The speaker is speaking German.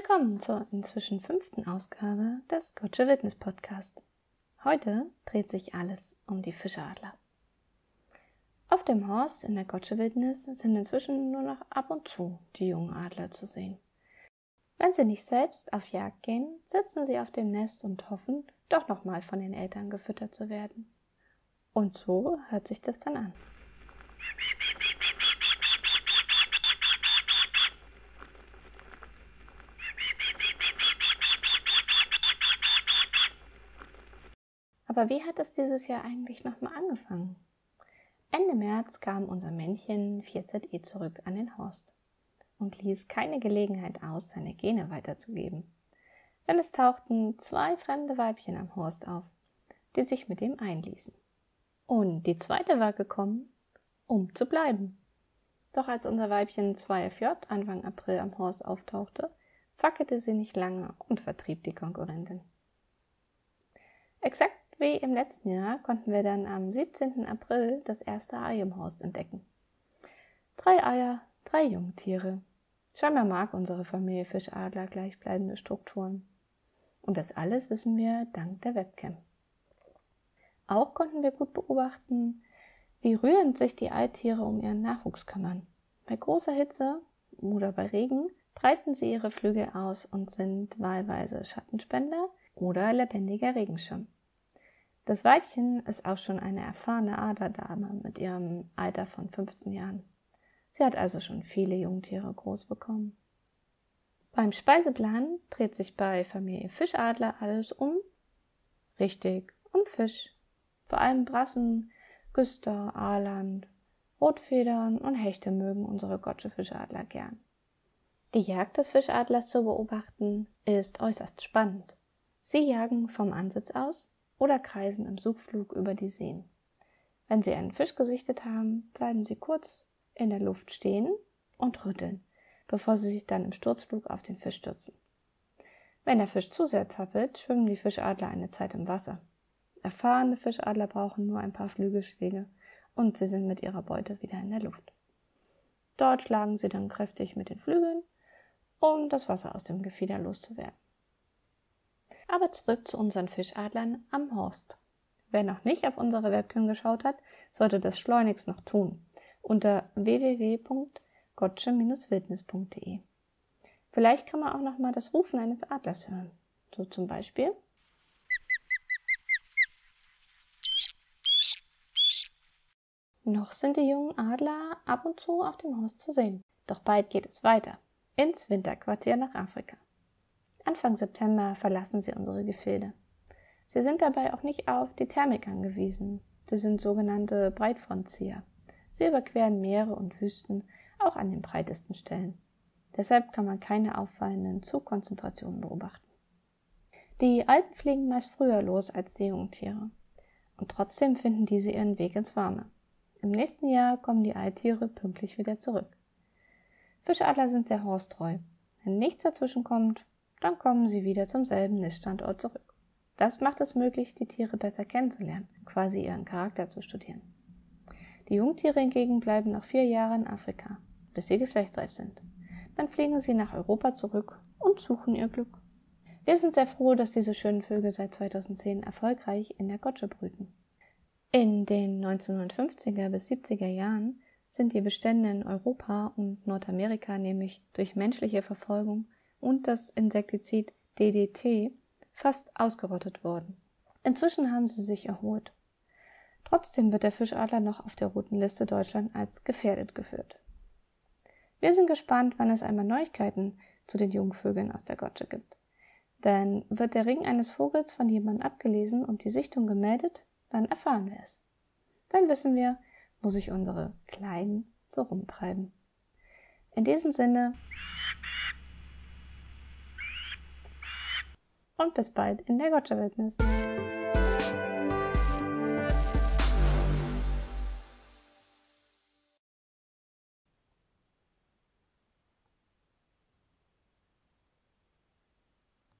Willkommen zur inzwischen fünften Ausgabe des Gotcha Witness Podcast. Heute dreht sich alles um die Fischadler. Auf dem Horst in der Gotcha Wildnis sind inzwischen nur noch ab und zu die jungen Adler zu sehen. Wenn sie nicht selbst auf Jagd gehen, sitzen sie auf dem Nest und hoffen, doch nochmal von den Eltern gefüttert zu werden. Und so hört sich das dann an. Aber wie hat es dieses Jahr eigentlich nochmal angefangen? Ende März kam unser Männchen 4ZE zurück an den Horst und ließ keine Gelegenheit aus, seine Gene weiterzugeben. Denn es tauchten zwei fremde Weibchen am Horst auf, die sich mit ihm einließen. Und die zweite war gekommen, um zu bleiben. Doch als unser Weibchen 2FJ Anfang April am Horst auftauchte, fackelte sie nicht lange und vertrieb die Konkurrentin. Exakt wie im letzten Jahr konnten wir dann am 17. April das erste Ei im Haus entdecken. Drei Eier, drei Jungtiere. Scheinbar mag unsere Familie Fischadler gleichbleibende Strukturen. Und das alles wissen wir dank der Webcam. Auch konnten wir gut beobachten, wie rührend sich die Eitiere um ihren Nachwuchs kümmern. Bei großer Hitze oder bei Regen breiten sie ihre Flügel aus und sind wahlweise Schattenspender oder lebendiger Regenschirm. Das Weibchen ist auch schon eine erfahrene Aderdame mit ihrem Alter von 15 Jahren. Sie hat also schon viele Jungtiere groß bekommen. Beim Speiseplan dreht sich bei Familie Fischadler alles um richtig um Fisch. Vor allem Brassen, Güster, Aaland, Rotfedern und Hechte mögen unsere Gottsche Fischadler gern. Die Jagd des Fischadlers zu beobachten ist äußerst spannend. Sie jagen vom Ansitz aus oder kreisen im Suchflug über die Seen. Wenn sie einen Fisch gesichtet haben, bleiben sie kurz in der Luft stehen und rütteln, bevor sie sich dann im Sturzflug auf den Fisch stürzen. Wenn der Fisch zu sehr zappelt, schwimmen die Fischadler eine Zeit im Wasser. Erfahrene Fischadler brauchen nur ein paar Flügelschläge und sie sind mit ihrer Beute wieder in der Luft. Dort schlagen sie dann kräftig mit den Flügeln, um das Wasser aus dem Gefieder loszuwerden. Aber zurück zu unseren Fischadlern am Horst. Wer noch nicht auf unsere Webcam geschaut hat, sollte das schleunigst noch tun unter www.gottsche-wildnis.de. Vielleicht kann man auch noch mal das Rufen eines Adlers hören. So zum Beispiel. Noch sind die jungen Adler ab und zu auf dem Horst zu sehen. Doch bald geht es weiter. Ins Winterquartier nach Afrika. Anfang September verlassen sie unsere Gefilde. Sie sind dabei auch nicht auf die Thermik angewiesen. Sie sind sogenannte Breitfrontzieher. Sie überqueren Meere und Wüsten, auch an den breitesten Stellen. Deshalb kann man keine auffallenden Zugkonzentrationen beobachten. Die Alten fliegen meist früher los als die Jungtiere. Und trotzdem finden diese ihren Weg ins Warme. Im nächsten Jahr kommen die Alttiere pünktlich wieder zurück. Fischadler sind sehr horstreu. Wenn nichts dazwischen kommt, dann kommen sie wieder zum selben Niststandort zurück. Das macht es möglich, die Tiere besser kennenzulernen, quasi ihren Charakter zu studieren. Die Jungtiere hingegen bleiben noch vier Jahre in Afrika, bis sie geschlechtsreif sind. Dann fliegen sie nach Europa zurück und suchen ihr Glück. Wir sind sehr froh, dass diese schönen Vögel seit 2010 erfolgreich in der Gotsche brüten. In den 1950er bis 70er Jahren sind die Bestände in Europa und Nordamerika nämlich durch menschliche Verfolgung und das Insektizid DDT fast ausgerottet worden. Inzwischen haben sie sich erholt. Trotzdem wird der Fischadler noch auf der roten Liste Deutschland als gefährdet geführt. Wir sind gespannt, wann es einmal Neuigkeiten zu den Jungvögeln aus der Gotsche gibt. Denn wird der Ring eines Vogels von jemandem abgelesen und die Sichtung gemeldet, dann erfahren wir es. Dann wissen wir, wo sich unsere Kleinen so rumtreiben. In diesem Sinne und bis bald in der Gotcha-Wildnis.